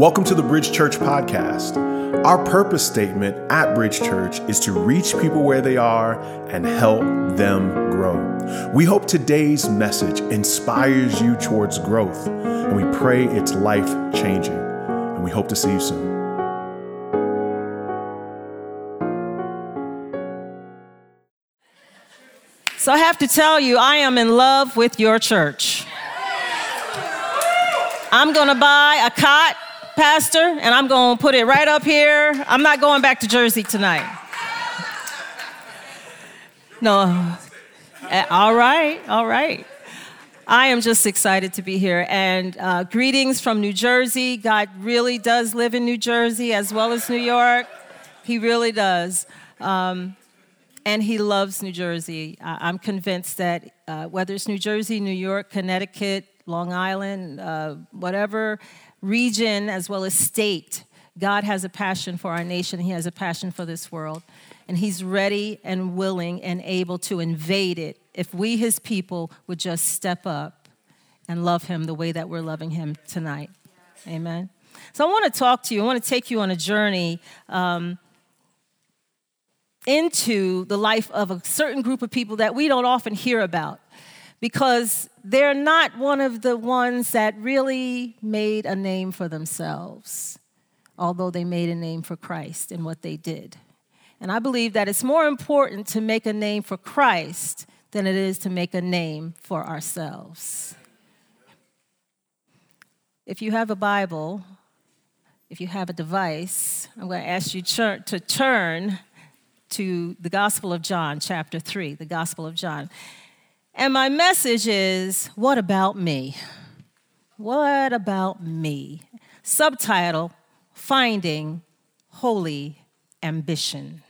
Welcome to the Bridge Church podcast. Our purpose statement at Bridge Church is to reach people where they are and help them grow. We hope today's message inspires you towards growth, and we pray it's life changing. And we hope to see you soon. So I have to tell you, I am in love with your church. I'm gonna buy a cot, Pastor, and I'm gonna put it right up here. I'm not going back to Jersey tonight. No. Uh, All right, all right. I am just excited to be here. And uh, greetings from New Jersey. God really does live in New Jersey as well as New York. He really does. Um, and he loves New Jersey. I'm convinced that uh, whether it's New Jersey, New York, Connecticut, Long Island, uh, whatever region as well as state, God has a passion for our nation. He has a passion for this world. And he's ready and willing and able to invade it if we, his people, would just step up and love him the way that we're loving him tonight. Amen. So I want to talk to you. I want to take you on a journey um, into the life of a certain group of people that we don't often hear about because they're not one of the ones that really made a name for themselves, although they made a name for Christ in what they did. And I believe that it's more important to make a name for Christ than it is to make a name for ourselves. If you have a Bible, if you have a device, I'm going to ask you to turn to the Gospel of John, chapter 3, the Gospel of John. And my message is What about me? What about me? Subtitle Finding Holy Ambition.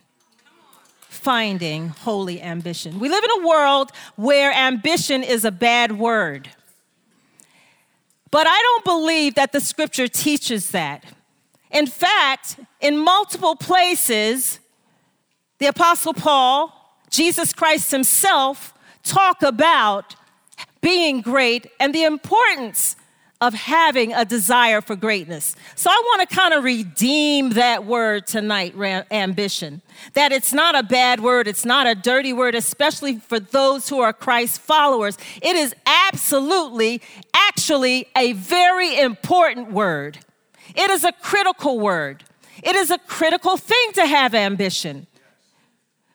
Finding holy ambition. We live in a world where ambition is a bad word. But I don't believe that the scripture teaches that. In fact, in multiple places, the Apostle Paul, Jesus Christ himself, talk about being great and the importance of having a desire for greatness. So I want to kind of redeem that word tonight, ambition. That it's not a bad word, it's not a dirty word, especially for those who are Christ followers. It is absolutely, actually, a very important word. It is a critical word. It is a critical thing to have ambition.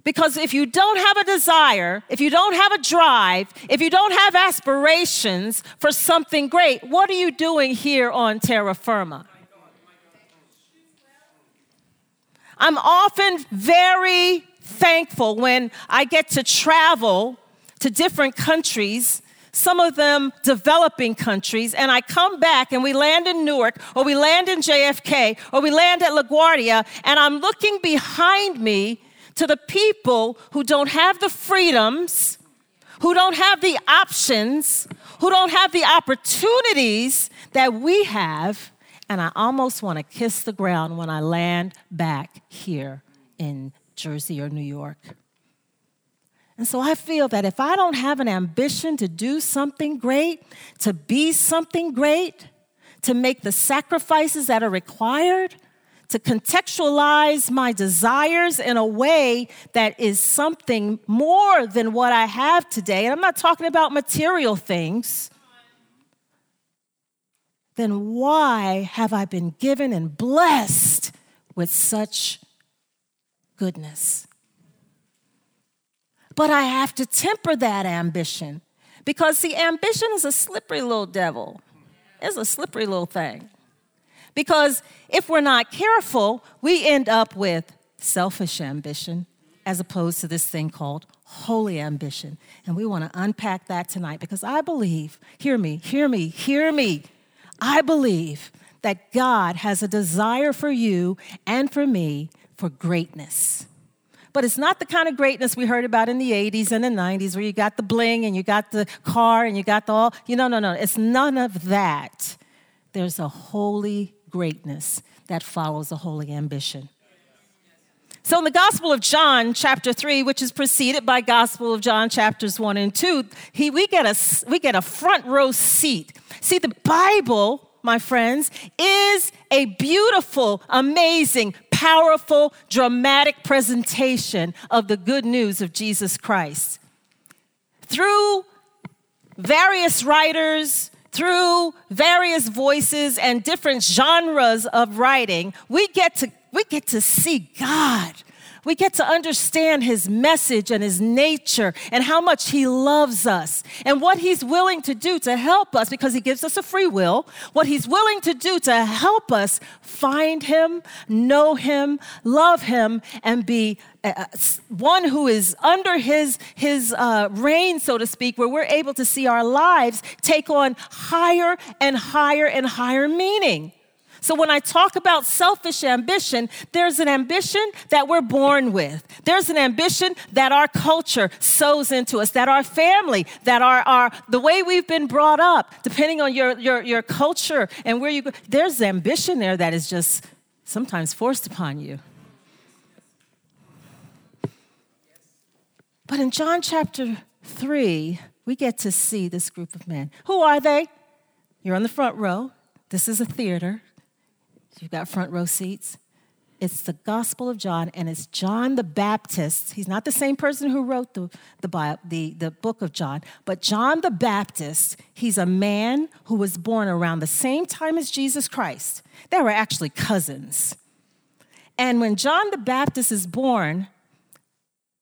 Because if you don't have a desire, if you don't have a drive, if you don't have aspirations for something great, what are you doing here on terra firma? I'm often very thankful when I get to travel to different countries, some of them developing countries, and I come back and we land in Newark or we land in JFK or we land at LaGuardia, and I'm looking behind me to the people who don't have the freedoms, who don't have the options, who don't have the opportunities that we have. And I almost want to kiss the ground when I land back here in Jersey or New York. And so I feel that if I don't have an ambition to do something great, to be something great, to make the sacrifices that are required, to contextualize my desires in a way that is something more than what I have today, and I'm not talking about material things, then why have I been given and blessed with such goodness? But I have to temper that ambition because, see, ambition is a slippery little devil. It's a slippery little thing. Because if we're not careful, we end up with selfish ambition as opposed to this thing called holy ambition. And we want to unpack that tonight because I believe, hear me, hear me, hear me. I believe that God has a desire for you and for me for greatness. But it's not the kind of greatness we heard about in the 80s and the 90s where you got the bling and you got the car and you got the all. You know, no, no. It's none of that. There's a holy greatness that follows a holy ambition. So in the Gospel of John, chapter 3, which is preceded by Gospel of John, chapters 1 and 2, he, we, get a, we get a front row seat. See, the Bible, my friends, is a beautiful, amazing, powerful, dramatic presentation of the good news of Jesus Christ. Through various writers, through various voices and different genres of writing, we get to, we get to see God we get to understand his message and his nature and how much he loves us and what he's willing to do to help us because he gives us a free will, what he's willing to do to help us find him, know him, love him, and be uh, uh one who is under his, his uh, reign, so to speak, where we're able to see our lives take on higher and higher and higher meaning. So when I talk about selfish ambition, there's an ambition that we're born with. There's an ambition that our culture sows into us, that our family, that our, our the way we've been brought up, depending on your, your, your culture and where you go, there's ambition there that is just sometimes forced upon you. But in John chapter 3, we get to see this group of men. Who are they? You're on the front row. This is a theater. You've got front row seats. It's the Gospel of John, and it's John the Baptist. He's not the same person who wrote the, the, the, the book of John, but John the Baptist, he's a man who was born around the same time as Jesus Christ. They were actually cousins. And when John the Baptist is born,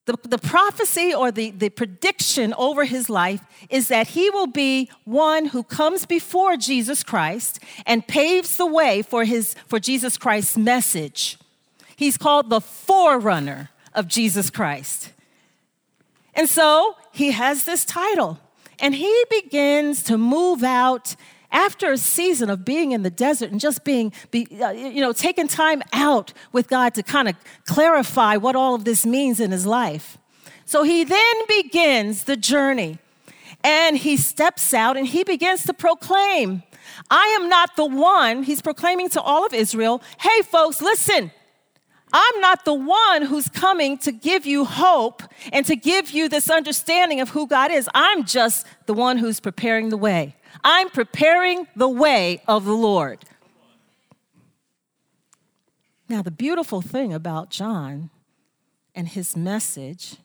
the, the prophecy or the, the prediction over his life is that he will be one who comes before Jesus Christ and paves the way for, his, for Jesus Christ's message. He's called the forerunner of Jesus Christ. And so he has this title, and he begins to move out after a season of being in the desert and just being, be, uh, you know, taking time out with God to kind of clarify what all of this means in his life. So he then begins the journey and he steps out and he begins to proclaim, I am not the one, he's proclaiming to all of Israel, hey, folks, listen. I'm not the one who's coming to give you hope and to give you this understanding of who God is. I'm just the one who's preparing the way. I'm preparing the way of the Lord. Now, the beautiful thing about John and his message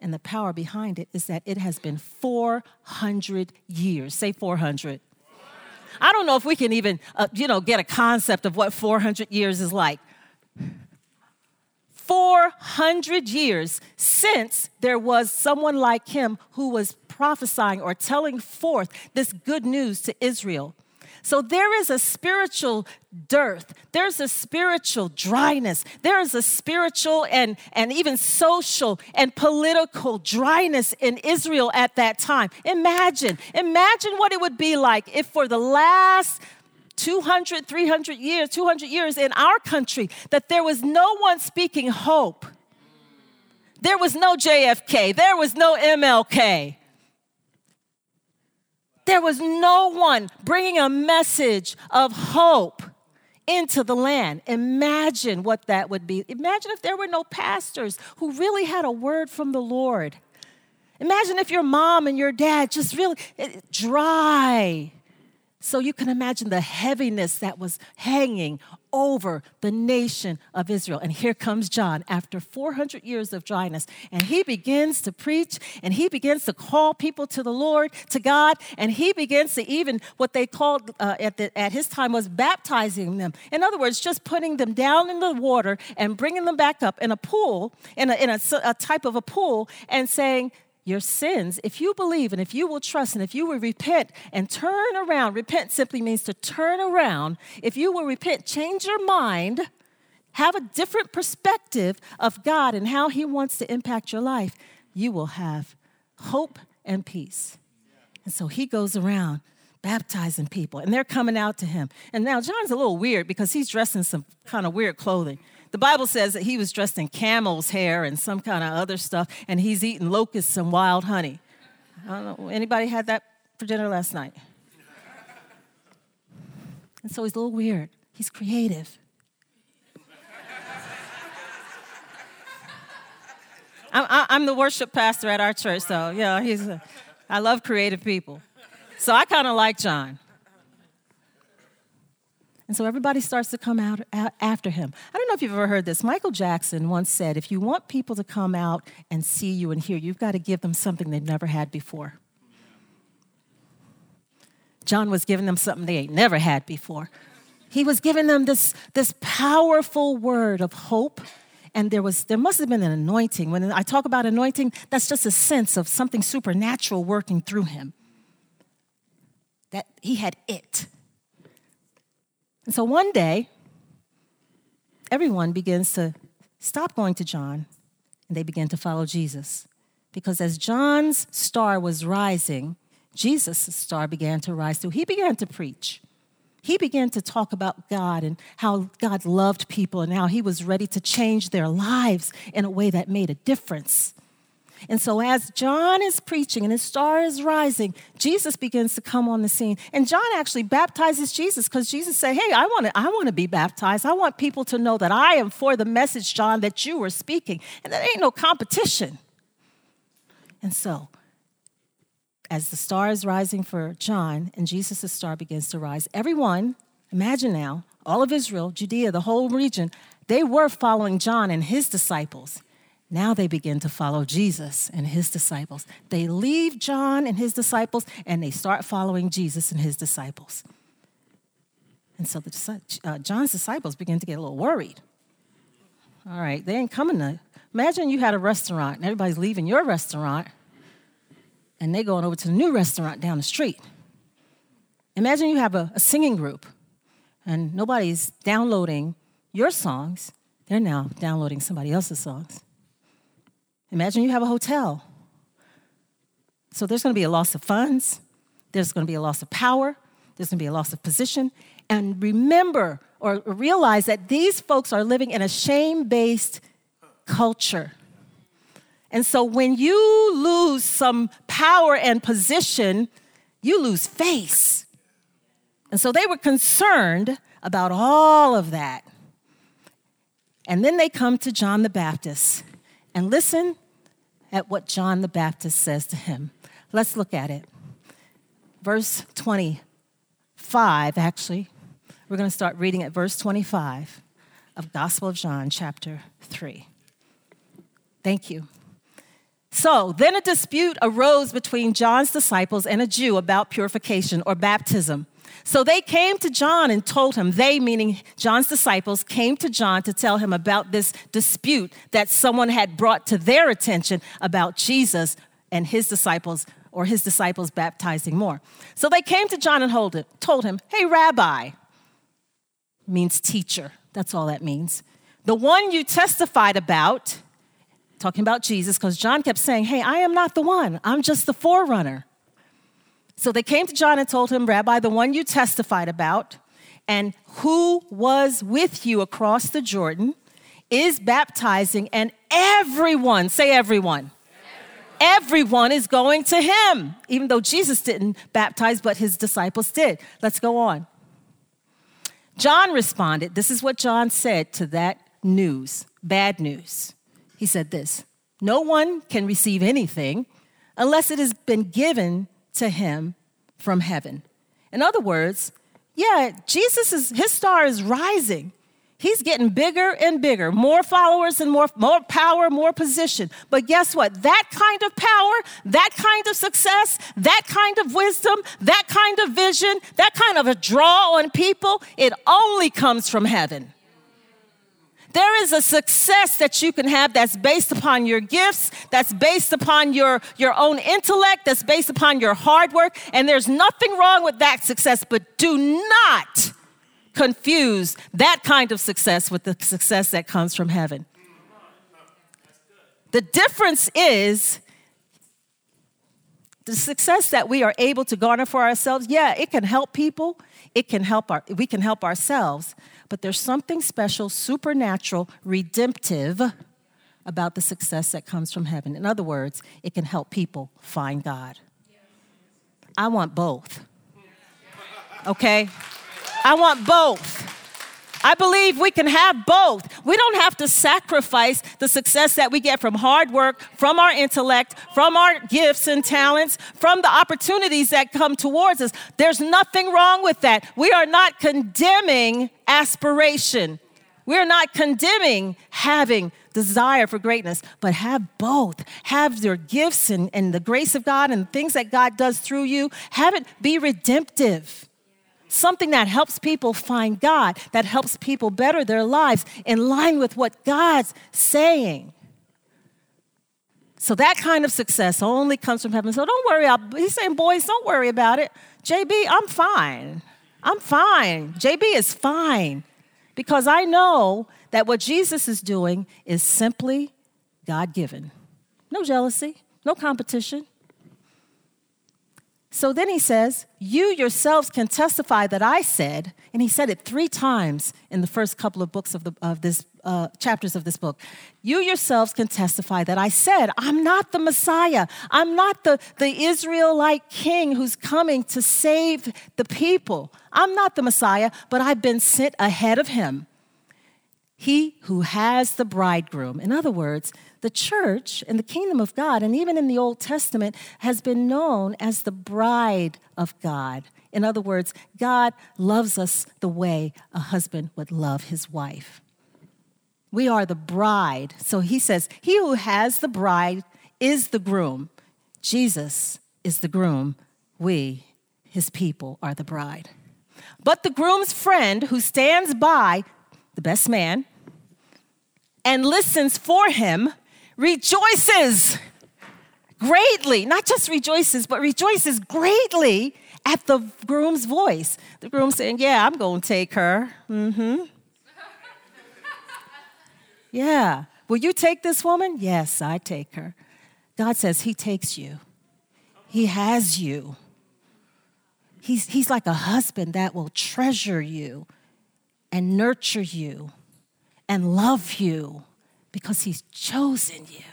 and the power behind it is that it has been 400 years. Say 400. I don't know if we can even, uh, you know, get a concept of what 400 years is like. 400 years since there was someone like him who was prophesying or telling forth this good news to Israel. So there is a spiritual dearth. There's a spiritual dryness. There is a spiritual and, and even social and political dryness in Israel at that time. Imagine, imagine what it would be like if for the last 200, 300 years, 200 years in our country, that there was no one speaking hope. There was no JFK, there was no MLK. There was no one bringing a message of hope into the land. Imagine what that would be. Imagine if there were no pastors who really had a word from the Lord. Imagine if your mom and your dad just really eh, dry so you can imagine the heaviness that was hanging over the nation of Israel. And here comes John after 400 years of dryness. And he begins to preach and he begins to call people to the Lord, to God. And he begins to even what they called uh, at, the, at his time was baptizing them. In other words, just putting them down in the water and bringing them back up in a pool, in a, in a, a type of a pool, and saying, your sins, if you believe and if you will trust and if you will repent and turn around, repent simply means to turn around. If you will repent, change your mind, have a different perspective of God and how He wants to impact your life, you will have hope and peace. And so He goes around baptizing people, and they're coming out to Him. And now John's a little weird because he's dressed in some kind of weird clothing. The Bible says that he was dressed in camel's hair and some kind of other stuff, and he's eating locusts and wild honey. I don't know. Anybody had that for dinner last night? And so he's a little weird. He's creative. I'm, I'm, the worship pastor at our church, so yeah, he's. A, I love creative people, so I kind of like John. And so everybody starts to come out after him. I don't know if you've ever heard this. Michael Jackson once said, if you want people to come out and see you and hear, you've got to give them something they've never had before. John was giving them something they ain't never had before. He was giving them this, this powerful word of hope. And there was there must have been an anointing. When I talk about anointing, that's just a sense of something supernatural working through him. That he had it. And so one day, everyone begins to stop going to John and they begin to follow Jesus. Because as John's star was rising, Jesus' star began to rise too. He began to preach. He began to talk about God and how God loved people and how he was ready to change their lives in a way that made a difference. And so, as John is preaching and his star is rising, Jesus begins to come on the scene. And John actually baptizes Jesus because Jesus said, Hey, I want to I want to be baptized. I want people to know that I am for the message, John, that you were speaking. And there ain't no competition. And so, as the star is rising for John and Jesus' star begins to rise, everyone, imagine now, all of Israel, Judea, the whole region, they were following John and his disciples. Now they begin to follow Jesus and his disciples. They leave John and his disciples and they start following Jesus and his disciples. And so the, uh, John's disciples begin to get a little worried. All right, they ain't coming to. Imagine you had a restaurant and everybody's leaving your restaurant and they're going over to the new restaurant down the street. Imagine you have a, a singing group and nobody's downloading your songs, they're now downloading somebody else's songs. Imagine you have a hotel. So there's going to be a loss of funds, there's going to be a loss of power, there's going to be a loss of position. And remember or realize that these folks are living in a shame based culture. And so when you lose some power and position, you lose face. And so they were concerned about all of that. And then they come to John the Baptist. And listen at what John the Baptist says to him. Let's look at it. Verse 25, actually. We're going to start reading at verse 25 of Gospel of John, chapter 3. Thank you. So then a dispute arose between John's disciples and a Jew about purification or baptism. So they came to John and told him, they, meaning John's disciples, came to John to tell him about this dispute that someone had brought to their attention about Jesus and his disciples or his disciples baptizing more. So they came to John and told him, Hey, Rabbi, means teacher. That's all that means. The one you testified about, talking about Jesus, because John kept saying, Hey, I am not the one, I'm just the forerunner. So they came to John and told him, Rabbi, the one you testified about, and who was with you across the Jordan, is baptizing, and everyone, say everyone, everyone is going to him, even though Jesus didn't baptize, but his disciples did. Let's go on. John responded, This is what John said to that news, bad news. He said this No one can receive anything unless it has been given to him from heaven. In other words, yeah, Jesus is his star is rising. He's getting bigger and bigger, more followers and more, more power, more position. But guess what? That kind of power, that kind of success, that kind of wisdom, that kind of vision, that kind of a draw on people, it only comes from heaven. There is a success that you can have that's based upon your gifts, that's based upon your, your own intellect, that's based upon your hard work, and there's nothing wrong with that success, but do not confuse that kind of success with the success that comes from heaven. The difference is the success that we are able to garner for ourselves, yeah, it can help people, it can help our, we can help ourselves, but there's something special, supernatural, redemptive about the success that comes from heaven. In other words, it can help people find God. I want both. Okay? I want both. I believe we can have both. We don't have to sacrifice the success that we get from hard work, from our intellect, from our gifts and talents, from the opportunities that come towards us. There's nothing wrong with that. We are not condemning aspiration. We're not condemning having desire for greatness, but have both. Have your gifts and, and the grace of God and things that God does through you. Have it be redemptive. Something that helps people find God, that helps people better their lives in line with what God's saying. So that kind of success only comes from heaven. So don't worry. He's saying, boys, don't worry about it. JB, I'm fine. I'm fine. JB is fine because I know that what Jesus is doing is simply God given. No jealousy, no competition. So then he says, You yourselves can testify that I said, and he said it three times in the first couple of books of, the, of this uh, chapters of this book. You yourselves can testify that I said, I'm not the Messiah. I'm not the, the Israelite king who's coming to save the people. I'm not the Messiah, but I've been sent ahead of him. He who has the bridegroom. In other words, the church in the kingdom of God, and even in the Old Testament, has been known as the bride of God. In other words, God loves us the way a husband would love his wife. We are the bride. So he says, He who has the bride is the groom. Jesus is the groom. We, his people, are the bride. But the groom's friend who stands by, the best man, and listens for him rejoices greatly, not just rejoices, but rejoices greatly at the groom's voice. The groom saying, Yeah, I'm going to take her. Mm hmm. Yeah. Will you take this woman? Yes, I take her. God says He takes you, He has you. He's, he's like a husband that will treasure you and nurture you and love you because He's chosen you.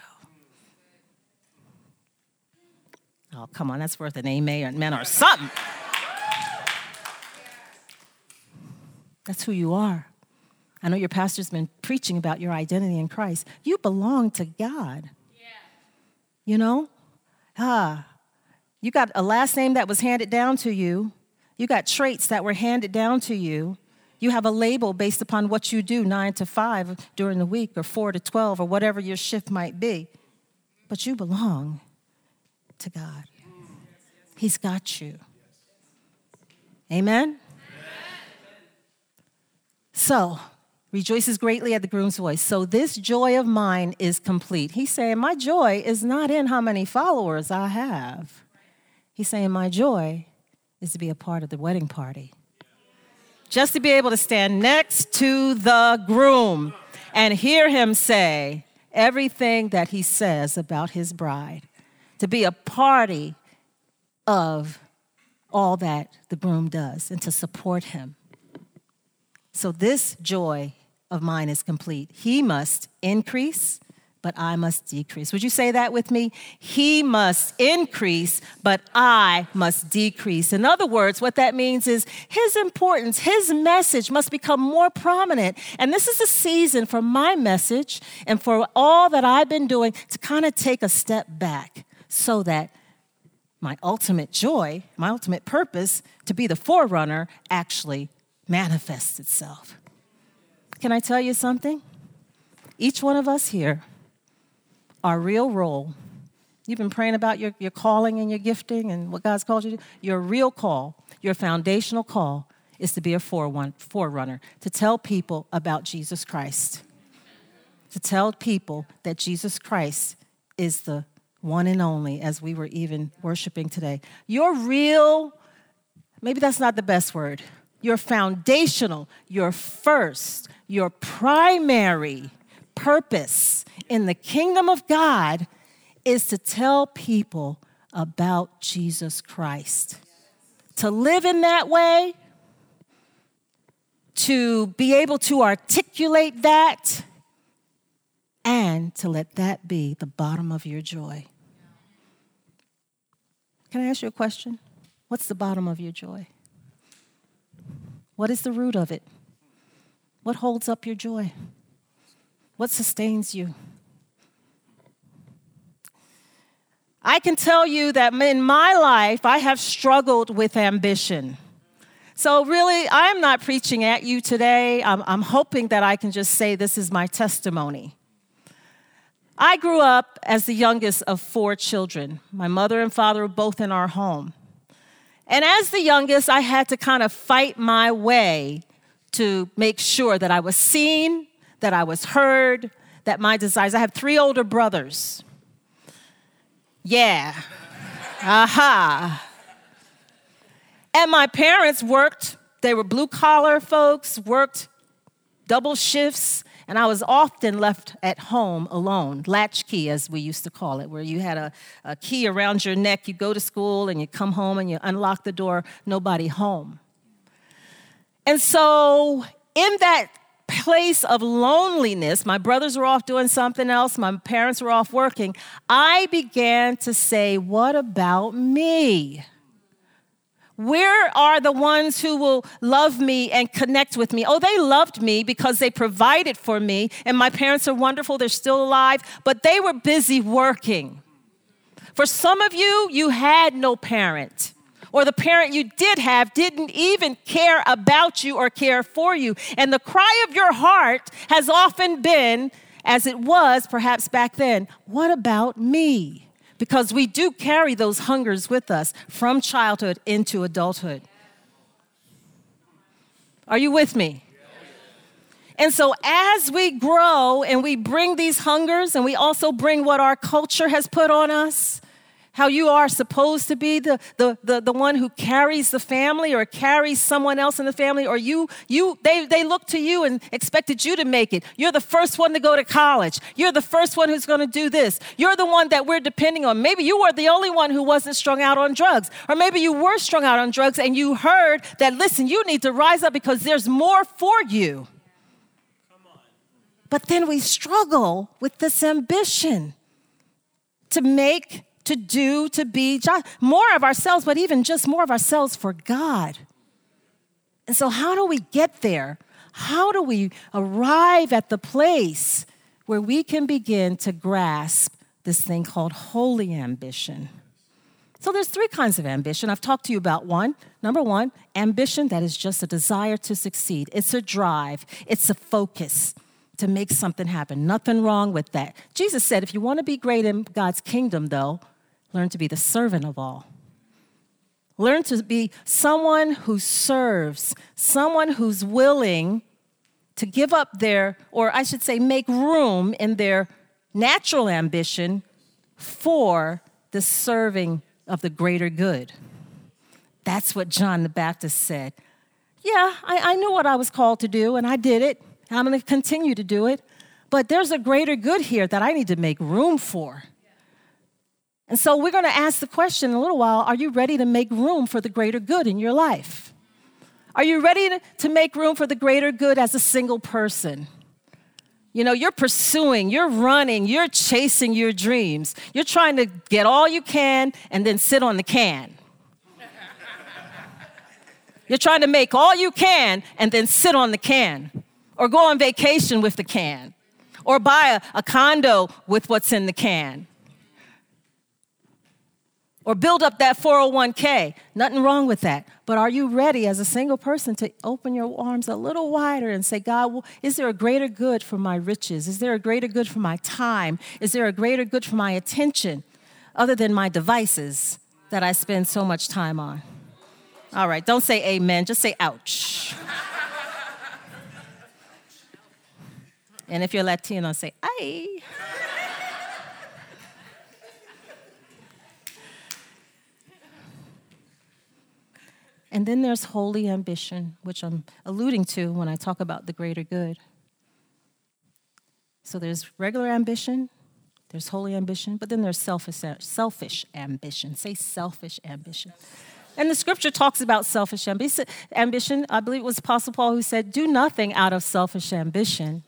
Oh, come on, that's worth an amen or something. That's who you are. I know your pastor's been preaching about your identity in Christ. You belong to God. Yeah. You know? Ah, you got a last name that was handed down to you. You got traits that were handed down to you. You have a label based upon what you do, nine to five during the week, or four to 12, or whatever your shift might be. But you belong to God. He's got you. Amen? So, rejoices greatly at the groom's voice. So this joy of mine is complete. He's saying, My joy is not in how many followers I have. He's saying, My joy is to be a part of the wedding party. Just to be able to stand next to the groom and hear him say everything that he says about his bride. To be a party of all that the groom does and to support him. So this joy of mine is complete. He must increase, but I must decrease. Would you say that with me? He must increase, but I must decrease. In other words, what that means is his importance, his message must become more prominent. And this is a season for my message and for all that I've been doing to kind of take a step back so that my ultimate joy, my ultimate purpose to be the forerunner actually manifests itself. Can I tell you something? Each one of us here, our real role, you've been praying about your, your calling and your gifting and what God's called you to. Your real call, your foundational call, is to be a forerunner, to tell people about Jesus Christ, to tell people that Jesus Christ is the one and only, as we were even worshiping today. Your real, maybe that's not the best word, your foundational, your first, your primary purpose in the kingdom of God is to tell people about Jesus Christ. To live in that way, to be able to articulate that, and to let that be the bottom of your joy. Can I ask you a question? What's the bottom of your joy? What is the root of it? What holds up your joy? What sustains you? I can tell you that in my life, I have struggled with ambition. So, really, I'm not preaching at you today. I'm, I'm, hoping that I can just say this is my testimony. I grew up as the youngest of four children. My mother and father were both in our home. And as the youngest, I had to kind of fight my way to make sure that I was seen, that I was heard, that my desires. I have three older brothers. Yeah. Aha. And my parents worked, they were blue collar folks, worked double shifts, and I was often left at home alone, latchkey, as we used to call it, where you had a, a key around your neck. You go to school and you come home and you unlock the door, nobody home. And so, in that place of loneliness, my brothers were off doing something else, my parents were off working, I began to say, What about me? Where are the ones who will love me and connect with me? Oh, they loved me because they provided for me, and my parents are wonderful, they're still alive, but they were busy working. For some of you, you had no parent, or the parent you did have didn't even care about you or care for you. And the cry of your heart has often been, as it was perhaps back then, what about me? because we do carry those hungers with us from childhood into adulthood. Are you with me? And so, as we grow and we bring these hungers, and we also bring what our culture has put on us, how you are supposed to be the, the, the, the, one who carries the family or carries someone else in the family, or you, you they, they look to you and expected you to make it. You're the first one to go to college. You're the first one who's going to do this. You're the one that we're depending on. Maybe you were the only one who wasn't strung out on drugs, or maybe you were strung out on drugs and you heard that, listen, you need to rise up because there's more for you. But then we struggle with this ambition to make to do, to be, more of ourselves, but even just more of ourselves for God. And so, how do we get there? How do we arrive at the place where we can begin to grasp this thing called holy ambition? So there's three kinds of ambition. I've talked to you about one. Number one, ambition that is just a desire to succeed. It's a drive, it's a focus to make something happen. Nothing wrong with that. Jesus said, if you want to be great in God's kingdom, though, Learn to be the servant of all. Learn to be someone who serves, someone who's willing to give up their, or I should say, make room in their natural ambition for the serving of the greater good. That's what John the Baptist said. Yeah, I, I knew what I was called to do, and I did it. I'm going to continue to do it. But there's a greater good here that I need to make room for. And so we're going to ask the question in a little while are you ready to make room for the greater good in your life? Are you ready to, make room for the greater good as a single person? You know, you're pursuing, you're running, you're chasing your dreams. You're trying to get all you can and then sit on the can. You're trying to make all you can and then sit on the can, or go on vacation with the can, or buy a, a condo with what's in the can or build up that 401k. Nothing wrong with that. But are you ready as a single person to open your arms a little wider and say, God, is there a greater good for my riches? Is there a greater good for my time? Is there a greater good for my attention other than my devices that I spend so much time on? All right, don't say amen, just say ouch. and if you're Latino, say, aye. And then there's holy ambition, which I'm alluding to when I talk about the greater good. So there's regular ambition, there's holy ambition, but then there's selfish, selfish ambition. Say selfish ambition. And the scripture talks about selfish ambition. I believe it was Apostle Paul who said, Do nothing out of selfish ambition,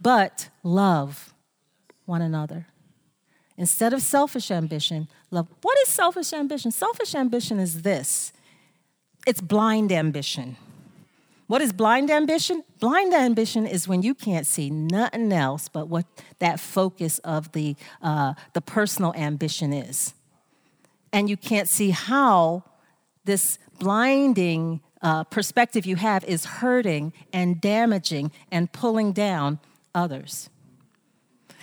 but love one another. Instead of selfish ambition, love. What is selfish ambition? Selfish ambition is this it's blind ambition. What is blind ambition? Blind ambition is when you can't see nothing else but what that focus of the, uh, the personal ambition is. And you can't see how this blinding uh, perspective you have is hurting and damaging and pulling down others.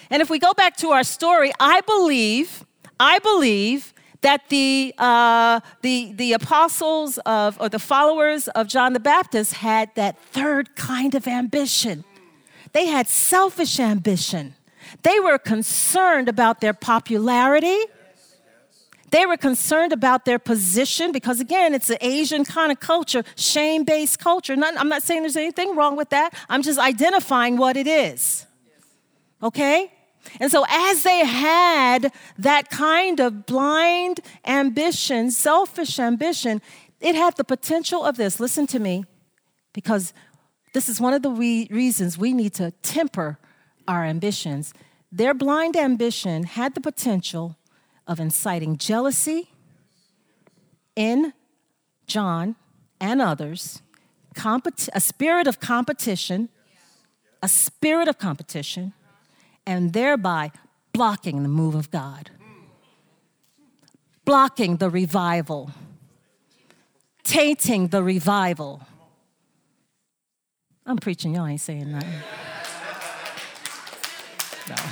And if we go back to our story, I believe, I believe that the, uh, the, the apostles of, or the followers of John the Baptist had that third kind of ambition. They had selfish ambition. They were concerned about their popularity. They were concerned about their position because, again, it's an Asian kind of culture, shame based culture. Not, I'm not saying there's anything wrong with that. I'm just identifying what it is. Okay? And so, as they had that kind of blind ambition, selfish ambition, it had the potential of this. Listen to me, because this is one of the re- reasons we need to temper our ambitions. Their blind ambition had the potential of inciting jealousy in John and others, compet- a spirit of competition, a spirit of competition, and thereby blocking the move of God, blocking the revival, tainting the revival. I'm preaching, y'all ain't saying nothing. No.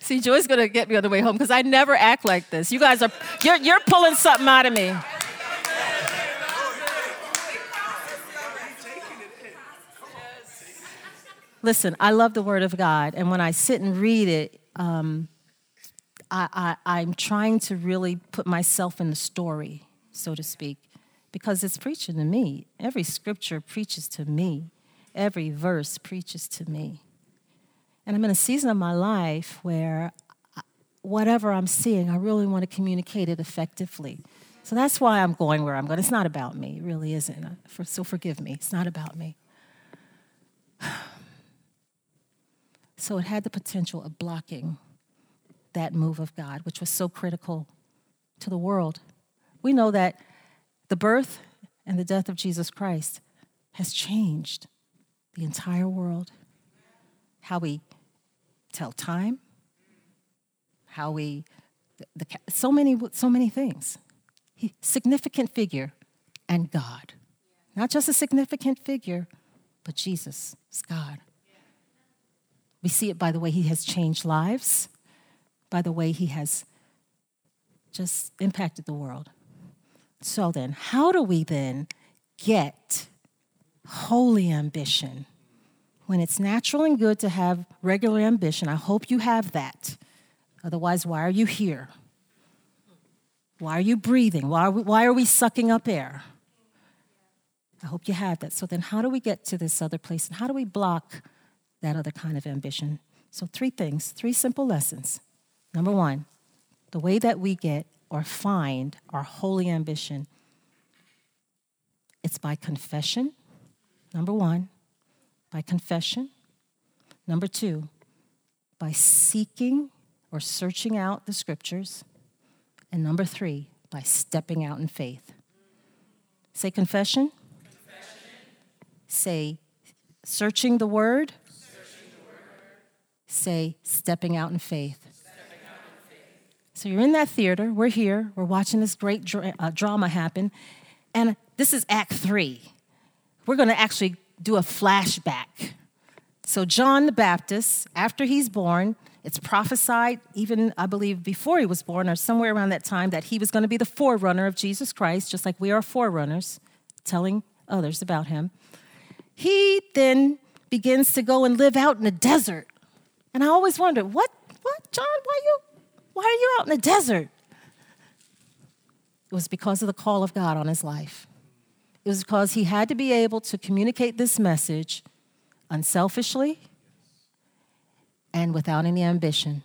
See, Joy's gonna get me on the way home because I never act like this. You guys are, you're, you're pulling something out of me. Listen, I love the Word of God, and when I sit and read it, um, I, I, I'm trying to really put myself in the story, so to speak, because it's preaching to me. Every scripture preaches to me, every verse preaches to me. And I'm in a season of my life where whatever I'm seeing, I really want to communicate it effectively. So that's why I'm going where I'm going. It's not about me, it really isn't. So forgive me, it's not about me. So it had the potential of blocking that move of God, which was so critical to the world. We know that the birth and the death of Jesus Christ has changed the entire world. How we tell time, how we, the, the, so many, so many things. He, significant figure and God. Not just a significant figure, but Jesus is God. We see it by the way he has changed lives, by the way he has just impacted the world. So then, how do we then get holy ambition? when it's natural and good to have regular ambition, I hope you have that. Otherwise, why are you here? Why are you breathing? Why are we, why are we sucking up air? I hope you have that. So, then how do we get to this other place? And how do we block that other kind of ambition? So, three things, three simple lessons. Number one, the way that we get or find our holy ambition, it's by confession, number one by confession. Number two, by seeking or searching out the scriptures. And number three, by stepping out in faith. Say confession. confession. Say searching the word. Say stepping out in faith. So you're in that theater. We're here. We're watching this great dra- uh, drama happen. And this is Act Three. We're going to actually do a flashback. So, John the Baptist, after he's born, it's prophesied, even I believe before he was born or somewhere around that time, that he was going to be the forerunner of Jesus Christ, just like we are forerunners, telling others about him. He then begins to go and live out in the desert. And I always wondered, what, what, John, why you, why are you out in the desert? It was because of the call of God on his life. It was because he had to be able to communicate this message unselfishly and without any ambition.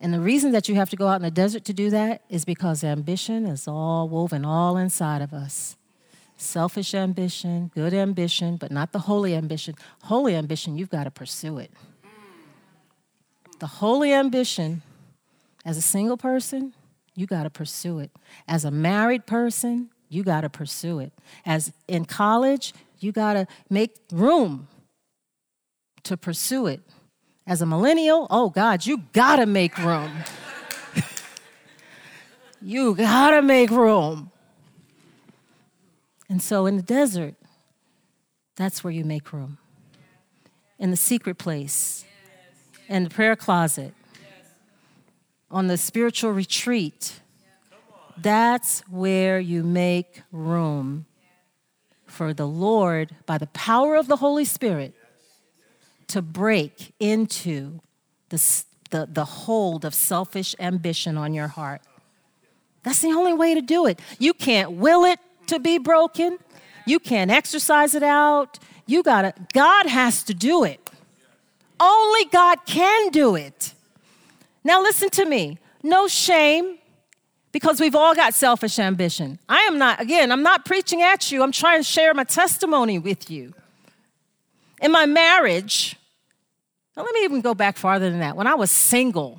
And the reason that you have to go out in the desert to do that is because ambition is all woven all inside of us. Selfish ambition, good ambition, but not the holy ambition. Holy ambition, you've got to pursue it. The holy ambition, as a single person, you got to pursue it. As a married person, you got to pursue it. As in college, you got to make room to pursue it. As a millennial, oh God, you got to make room. you got to make room. And so in the desert, that's where you make room. In the secret place, in the prayer closet, on the spiritual retreat, that's where you make room for the Lord, by the power of the Holy Spirit, to break into the, the, the hold of selfish ambition on your heart. That's the only way to do it. You can't will it to be broken. You can't exercise it out. You gotta, God has to do it. Only God can do it. Now, listen to me. No shame because we've all got selfish ambition. I am not, again, I'm not preaching at you. I'm trying to share my testimony with you. In my marriage, now let me even go back farther than that. When I was single,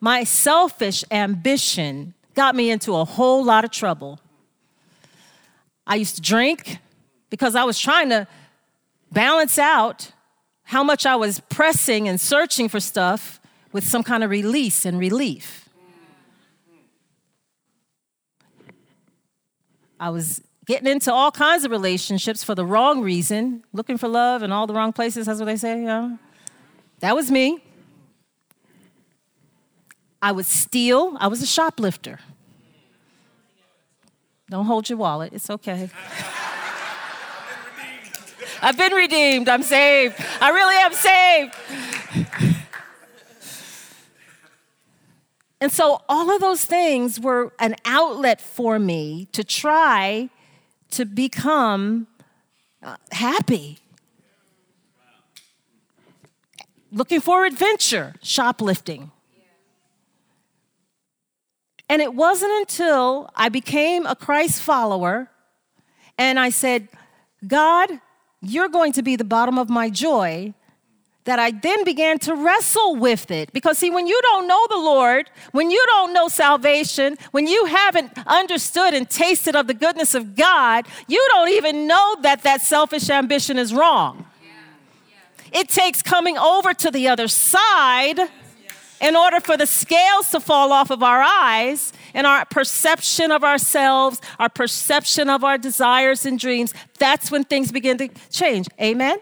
my selfish ambition got me into a whole lot of trouble. I used to drink because I was trying to balance out how much I was pressing and searching for stuff with some kind of release and relief. I was getting into all kinds of relationships for the wrong reason, looking for love in all the wrong places, that's what they say, yeah. That was me. I would steal, I was a shoplifter. Don't hold your wallet. It's okay. I've been redeemed. I'm saved. I really am saved. and so all of those things were an outlet for me to try to become uh, happy. Looking for adventure, shoplifting. And it wasn't until I became a Christ follower and I said, God, you're going to be the bottom of my joy, that I then began to wrestle with it. Because, see, when you don't know the Lord, when you don't know salvation, when you haven't understood and tasted of the goodness of God, you don't even know that that selfish ambition is wrong. It takes coming over to the other side in order for the scales to fall off of our eyes and our perception of ourselves, our perception of our desires and dreams, that's when things begin to change. Amen? Amen.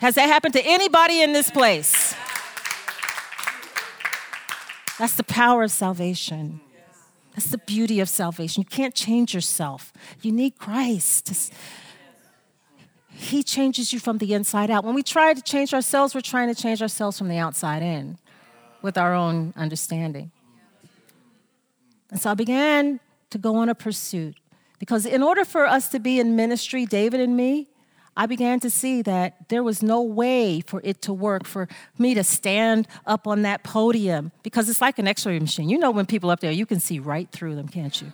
Has that happened to anybody in this place? That's the power of salvation. That's the beauty of salvation. You can't change yourself. You need Christ. He changes you from the inside out. When we try to change ourselves, we're trying to change ourselves from the outside in with our own understanding. And so I began to go on a pursuit because, in order for us to be in ministry, David and me, I began to see that there was no way for it to work for me to stand up on that podium because it's like an x ray machine. You know, when people up there, you can see right through them, can't you?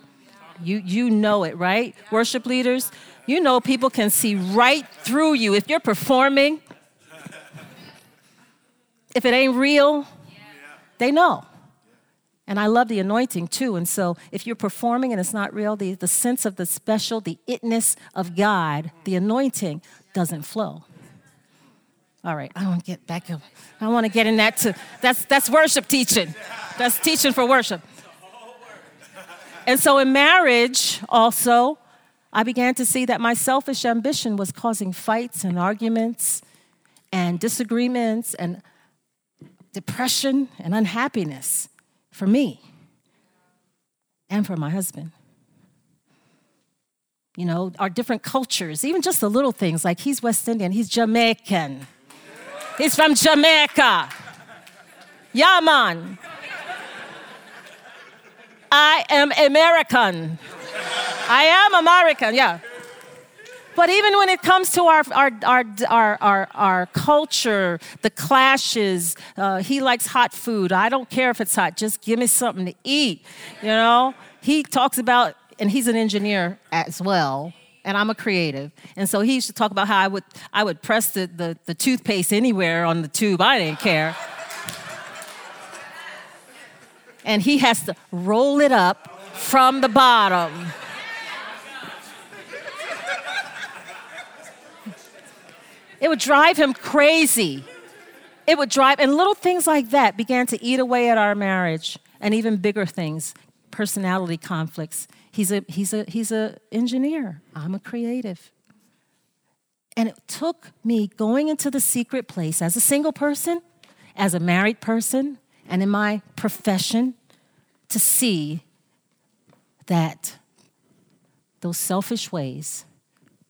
You, you know it, right? Worship leaders, you know people can see right through you. If you're performing, if it ain't real, they know. And I love the anointing too. And so if you're performing and it's not real, the, the sense of the special, the itness of God, the anointing doesn't flow. All right, I want to get back up. I want to get in that too. That's that's worship teaching. That's teaching for worship. And so in marriage also, I began to see that my selfish ambition was causing fights and arguments and disagreements and depression and unhappiness for me and for my husband. You know, our different cultures, even just the little things like he's West Indian, he's Jamaican. He's from Jamaica. Yaman. I am American. I am American, yeah. But even when it comes to our, our, our, our, our, our culture, the clashes, uh, he likes hot food. I don't care if it's hot, just give me something to eat. You know, he talks about, and he's an engineer as well. And I'm a creative. And so he used to talk about how I would, I would press the, the, the toothpaste anywhere on the tube. I didn't care. and he has to roll it up from the bottom. It would drive him crazy. It would drive, and little things like that began to eat away at our marriage, and even bigger things, personality conflicts. He's a he's a he's a engineer. I'm a creative. And it took me going into the secret place as a single person, as a married person, and in my profession to see that those selfish ways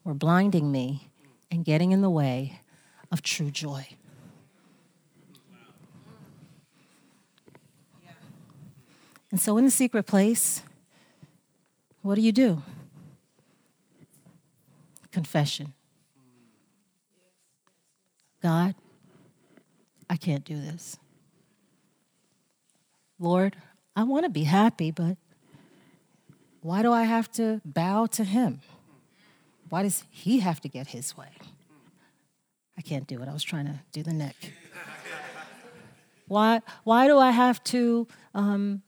were blinding me and getting in the way of true joy. And so, in the secret place, what do you do? Confession. God, I can't do this. Lord, I want to be happy, but why do I have to bow to Him? Why does He have to get His way? I can't do it. I was trying to do the neck. Why, why do I have to, um,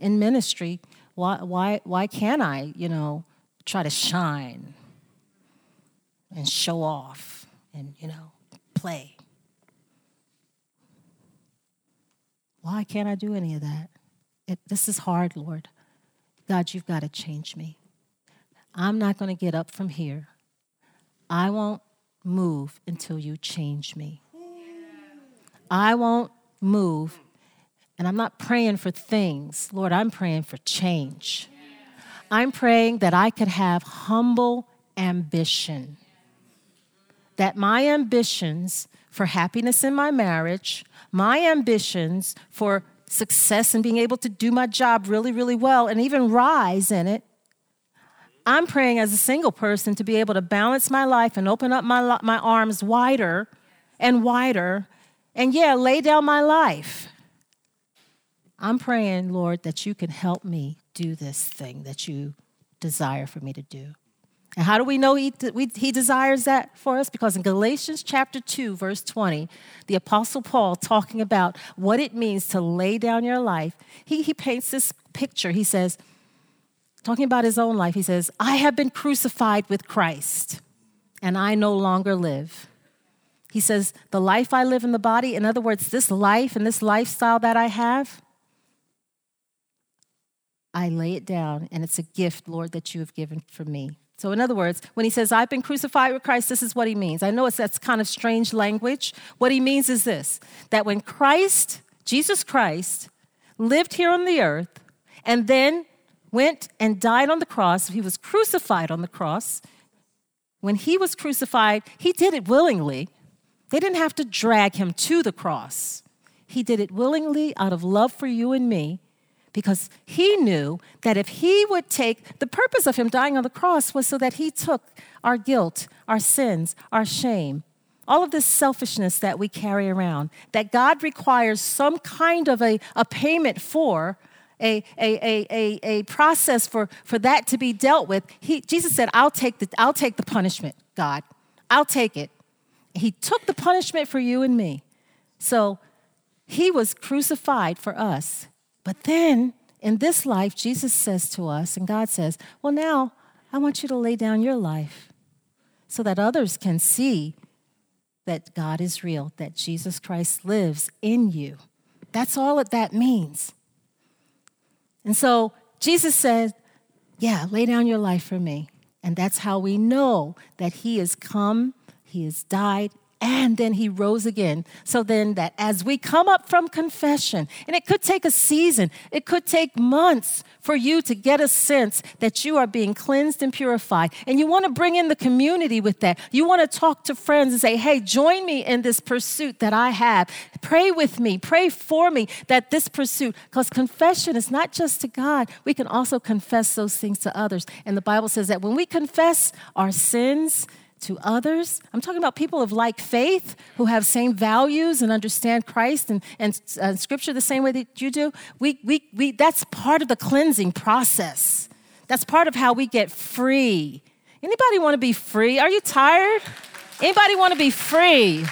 in ministry, why, why, why can't I, you know, try to shine and show off and, you know, play? Why can't I do any of that? It, this is hard, Lord. God, you've got to change me. I'm not going to get up from here. I won't move until you change me. I won't move. And I'm not praying for things. Lord, I'm praying for change. I'm praying that I could have humble ambition. That my ambitions for happiness in my marriage, my ambitions for success and being able to do my job really, really well and even rise in it, I'm praying as a single person to be able to balance my life and open up my, my arms wider and wider and, yeah, lay down my life. I'm praying, Lord, that you can help me do this thing that you desire for me to do. And how do we know he, he desires that for us? Because in Galatians chapter 2, verse 20, the Apostle Paul, talking about what it means to lay down your life, he, he paints this picture. He says, talking about his own life, he says, I have been crucified with Christ, and I no longer live. He says, The life I live in the body, in other words, this life and this lifestyle that I have, I lay it down, and it's a gift, Lord, that you have given for me. So, in other words, when he says, I've been crucified with Christ, this is what he means. I know it's that's kind of strange language. What he means is this that when Christ, Jesus Christ, lived here on the earth and then went and died on the cross, he was crucified on the cross. When he was crucified, he did it willingly. They didn't have to drag him to the cross. He did it willingly out of love for you and me because he knew that if he would take the purpose of him dying on the cross was so that he took our guilt, our sins, our shame, all of this selfishness that we carry around, that God requires some kind of a, a payment for. A, a, a, a, process for, for that to be dealt with. He, Jesus said, I'll take, the, I'll take the punishment, God. I'll take it. He took the punishment for you and me. So he was crucified for us. But then in this life, Jesus says to us, and God says, Well, now I want you to lay down your life so that others can see that God is real, that Jesus Christ lives in you. That's all that that means. And so Jesus said, Yeah, lay down your life for me. And that's how we know that He has come, He has died, and then he rose again. So then, that as we come up from confession, and it could take a season, it could take months for you to get a sense that you are being cleansed and purified. And you want to bring in the community with that. You want to talk to friends and say, hey, join me in this pursuit that I have. Pray with me, pray for me that this pursuit, because confession is not just to God, we can also confess those things to others. And the Bible says that when we confess our sins, to others. I'm talking about people of like faith who have same values and understand Christ and, and Scripture the same way that you do. We, we, we, that's part of the cleansing process. That's part of how we get free. Anybody want to be free? Are you tired? Anybody want to be free?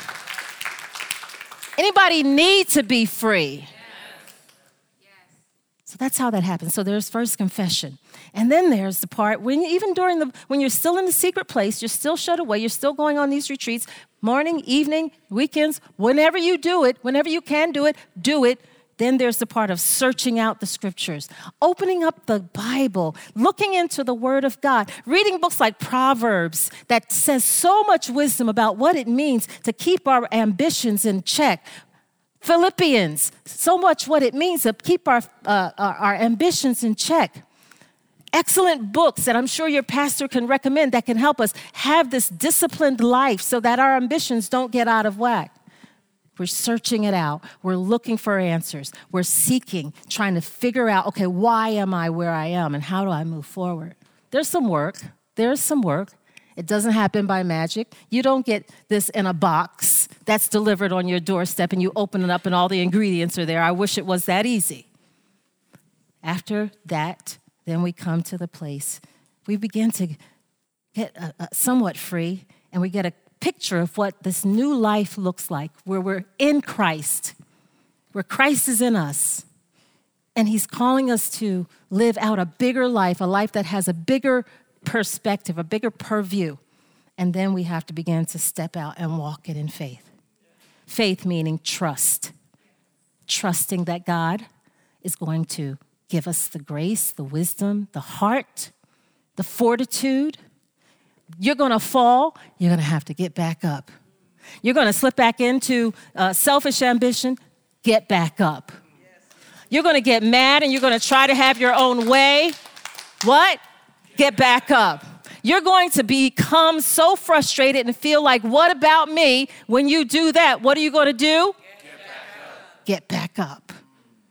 Anybody need to be free? So that's how that happens. So there's first confession. And then there's the part when even during the when you're still in the secret place, you're still shut away, you're still going on these retreats, morning, evening, weekends, whenever you do it, whenever you can do it, do it. Then there's the part of searching out the scriptures, opening up the Bible, looking into the Word of God, reading books like Proverbs that says so much wisdom about what it means to keep our ambitions in check, Philippians, so much what it means to keep our, uh, our, our ambitions in check. Excellent books that I'm sure your pastor can recommend that can help us have this disciplined life so that our ambitions don't get out of whack. We're searching it out. We're looking for answers. We're seeking, trying to figure out okay, why am I where I am and how do I move forward? There's some work. There's some work. It doesn't happen by magic. You don't get this in a box that's delivered on your doorstep and you open it up and all the ingredients are there. I wish it was that easy. After that, then we come to the place we begin to get uh, uh, somewhat free and we get a picture of what this new life looks like, where we're in Christ, where Christ is in us. And he's calling us to live out a bigger life, a life that has a bigger perspective, a bigger purview. And then we have to begin to step out and walk it in faith. Faith meaning trust, trusting that God is going to give us the grace, the wisdom, the heart, the fortitude. You're going to fall, you're going to have to get back up. You're going to slip back into uh, selfish ambition, get back up. You're going to get mad and you're going to try to have your own way. What? get back up. You're going to become so frustrated and feel like, what about me? When you do that, what are you going to do? Get back up.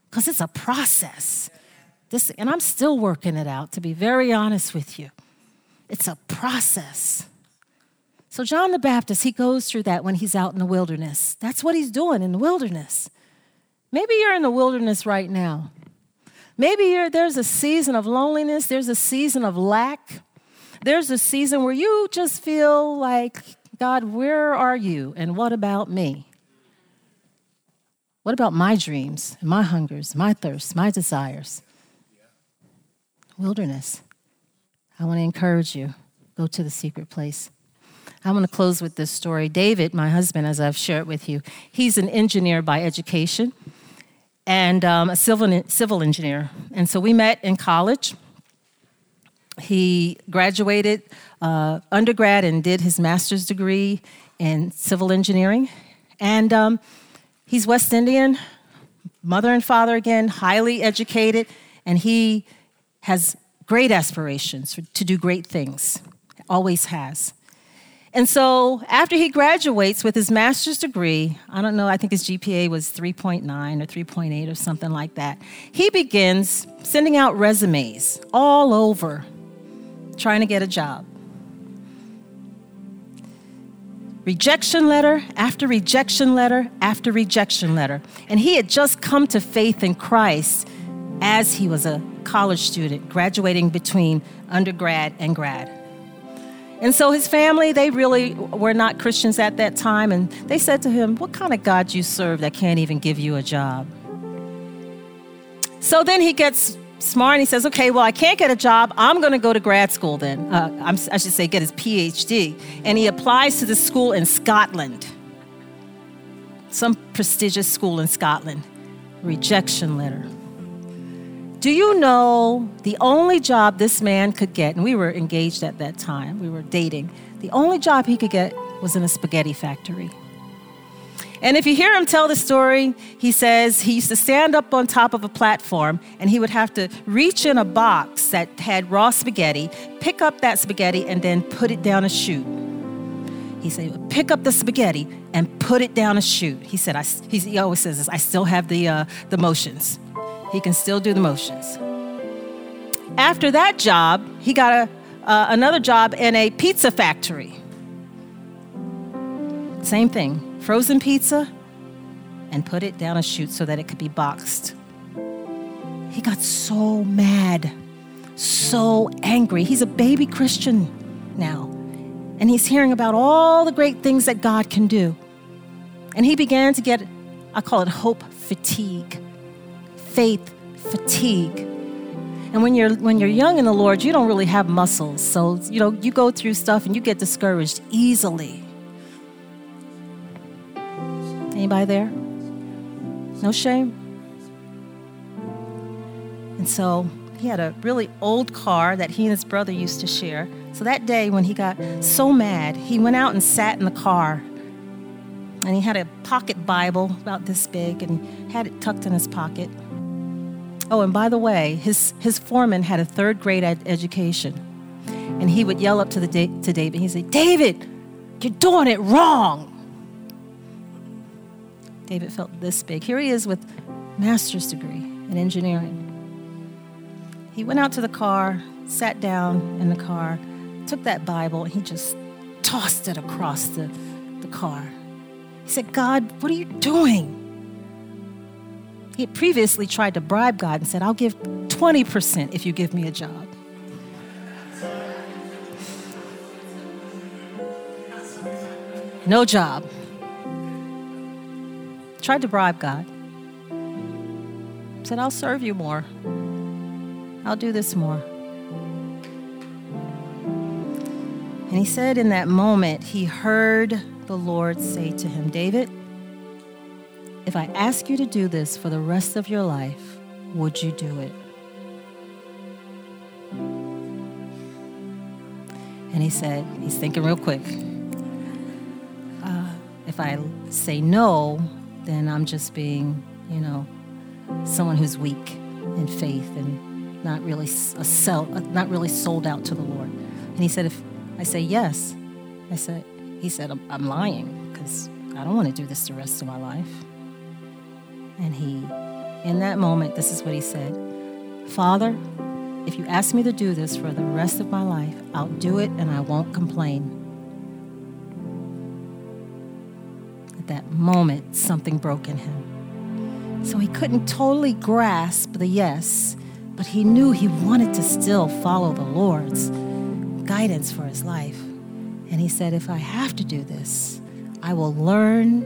Because it's a process. This, and I'm still working it out, to be very honest with you. It's a process. So, John the Baptist, he goes through that when he's out in the wilderness. That's what he's doing in the wilderness. Maybe you're in the wilderness right now. Maybe there's a season of loneliness, there's a season of lack, there's a season where you just feel like, God, where are you? And what about me? What about my dreams, my hungers, my thirsts, my desires? Wilderness. I want to encourage you go to the secret place. I want to close with this story. David, my husband, as I've shared with you, he's an engineer by education and um, a civil, civil engineer. And so we met in college. He graduated uh, undergrad and did his master's degree in civil engineering. And um, he's West Indian, mother and father again, highly educated, and he has great aspirations to do great things, always has. And so after he graduates with his master's degree, I don't know, I think his GPA was 3.9 or 3.8 or something like that, he begins sending out resumes all over trying to get a job. Rejection letter after rejection letter after rejection letter. And he had just come to faith in Christ as he was a college student, graduating between undergrad and grad. And so his family, they really were not Christians at that time. And they said to him, What kind of God you serve that can't even give you a job? So then he gets smart and he says, Okay, well, I can't get a job. I'm going to go to grad school then. Uh, i should say, get his PhD. And he applies to the school in Scotland, some prestigious school in Scotland. Rejection letter. Do you know the only job this man could get, and we were engaged at that time, we were dating, the only job he could get was in a spaghetti factory. And if you hear him tell the story, he says he used to stand up on top of a platform and he would have to reach in a box that had raw spaghetti, pick up that spaghetti, and then put it down a chute. He said, pick up the spaghetti and put it down a chute. He said, I, he always says this, I still have the, uh, the motions. He can still do the motions. After that job, he got a, uh, another job in a pizza factory. Same thing frozen pizza and put it down a chute so that it could be boxed. He got so mad, so angry. He's a baby Christian now, and he's hearing about all the great things that God can do. And he began to get, I call it hope fatigue faith fatigue. And when you're when you're young in the Lord, you don't really have muscles. So, you know, you go through stuff and you get discouraged easily. Anybody there? No shame? And so he had a really old car that he and his brother used to share. So that day, when he got so mad, he went out and sat in the car. And he had a pocket Bible about this big and had it tucked in his pocket. Oh, and by the way, his, his foreman had a third grade ed- education. And he would yell up to, the da- to David, he'd say, David, you're doing it wrong. David felt this big. Here he is with master's degree in engineering. He went out to the car, sat down in the car, took that Bible, and he just tossed it across the, the car. He said, God, what are you doing? He had previously tried to bribe God and said, I'll give 20% if you give me a job. No job. Tried to bribe God. Said, I'll serve you more. I'll do this more. And he said in that moment, he heard the Lord say to him, David, if I ask you to do this for the rest of your life, would you do it? And he said, he's thinking real quick. Uh, if I say no, then I'm just being, you know, someone who's weak in faith and not really a sell, not really sold out to the Lord. And he said, if I say yes, I said, he said, I'm lying because I don't want to do this the rest of my life. And he, in that moment, this is what he said Father, if you ask me to do this for the rest of my life, I'll do it and I won't complain. At that moment, something broke in him. So he couldn't totally grasp the yes, but he knew he wanted to still follow the Lord's guidance for his life. And he said, If I have to do this, I will learn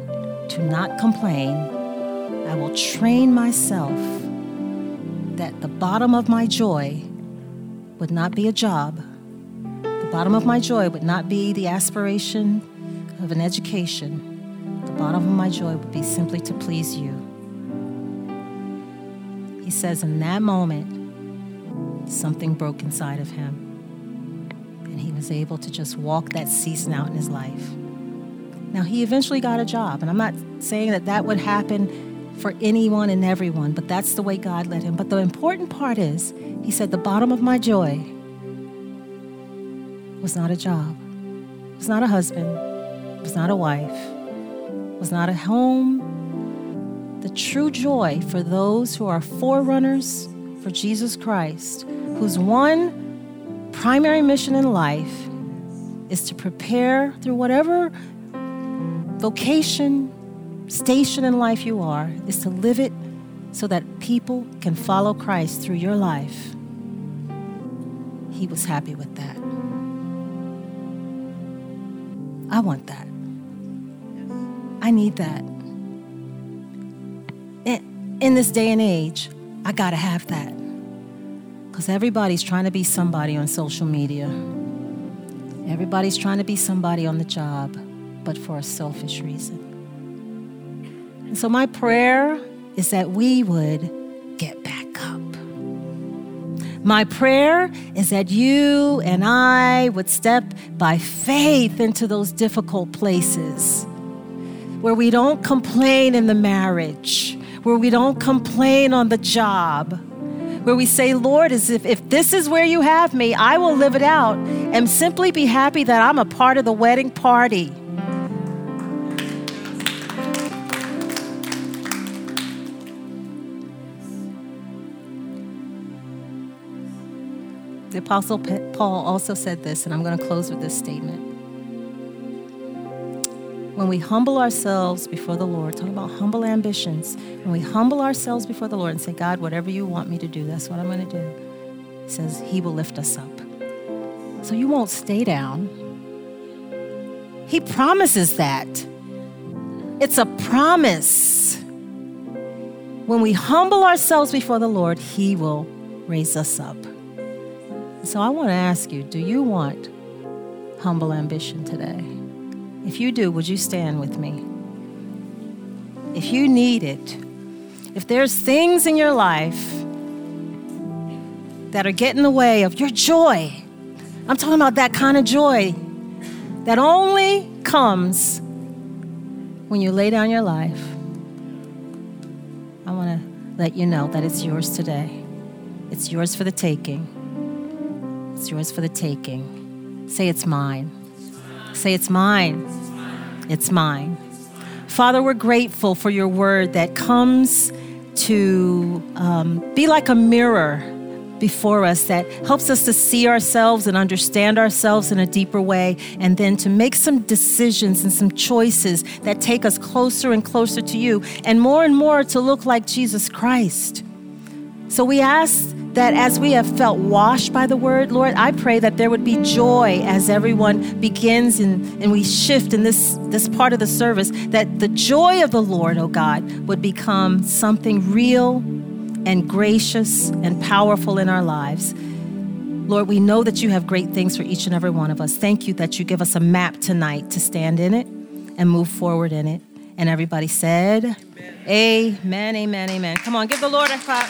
to not complain. I will train myself that the bottom of my joy would not be a job. The bottom of my joy would not be the aspiration of an education. The bottom of my joy would be simply to please you. He says, in that moment, something broke inside of him. And he was able to just walk that season out in his life. Now, he eventually got a job, and I'm not saying that that would happen for anyone and everyone, but that's the way God led him. But the important part is, he said, the bottom of my joy was not a job, was not a husband, was not a wife, was not a home. The true joy for those who are forerunners for Jesus Christ whose one primary mission in life is to prepare through whatever vocation, station in life you are, is to live it so that people can follow Christ through your life. He was happy with that. I want that. I need that. In, this day and age, I gotta have that. Because everybody's trying to be somebody on social media. Everybody's trying to be somebody on the job, but for a selfish reason. And so, my prayer is that we would get back up. My prayer is that you and I would step by faith into those difficult places where we don't complain in the marriage, where we don't complain on the job where we say, Lord, as if, if this is where you have me, I will live it out and simply be happy that I'm a part of the wedding party. The Apostle Paul also said this, and I'm going to close with this statement when we humble ourselves before the Lord, talking about humble ambitions, when we humble ourselves before the Lord and say, God, whatever you want me to do, that's what I'm going to do, says He will lift us up. So you won't stay down. He promises that. It's a promise. when we humble ourselves before the Lord, He will raise us up. So I want to ask you do you want humble ambition today? If you do, would you stand with me? If you need it, if there's things in your life that are getting in the way of your joy, I'm talking about that kind of joy that only comes when you lay down your life. I want to let you know that it's yours today. It's yours for the taking. It's yours for the taking. Say it's mine. Say it's mine. It's mine. Father, we're grateful for your word that comes to um, be like a mirror before us that helps us to see ourselves and understand ourselves in a deeper way, and then to make some decisions and some choices that take us closer and closer to you, and more and more to look like Jesus Christ. So we ask that as we have felt washed by the word, Lord, I pray that there would be joy as everyone begins and, and we shift in this, this part of the service, that the joy of the Lord, oh God, would become something real and gracious and powerful in our lives. Lord, we know that you have great things for each and every one of us. Thank you that you give us a map tonight to stand in it and move forward in it. And everybody said, Amen, amen, amen. amen. Come on, give the Lord a clap.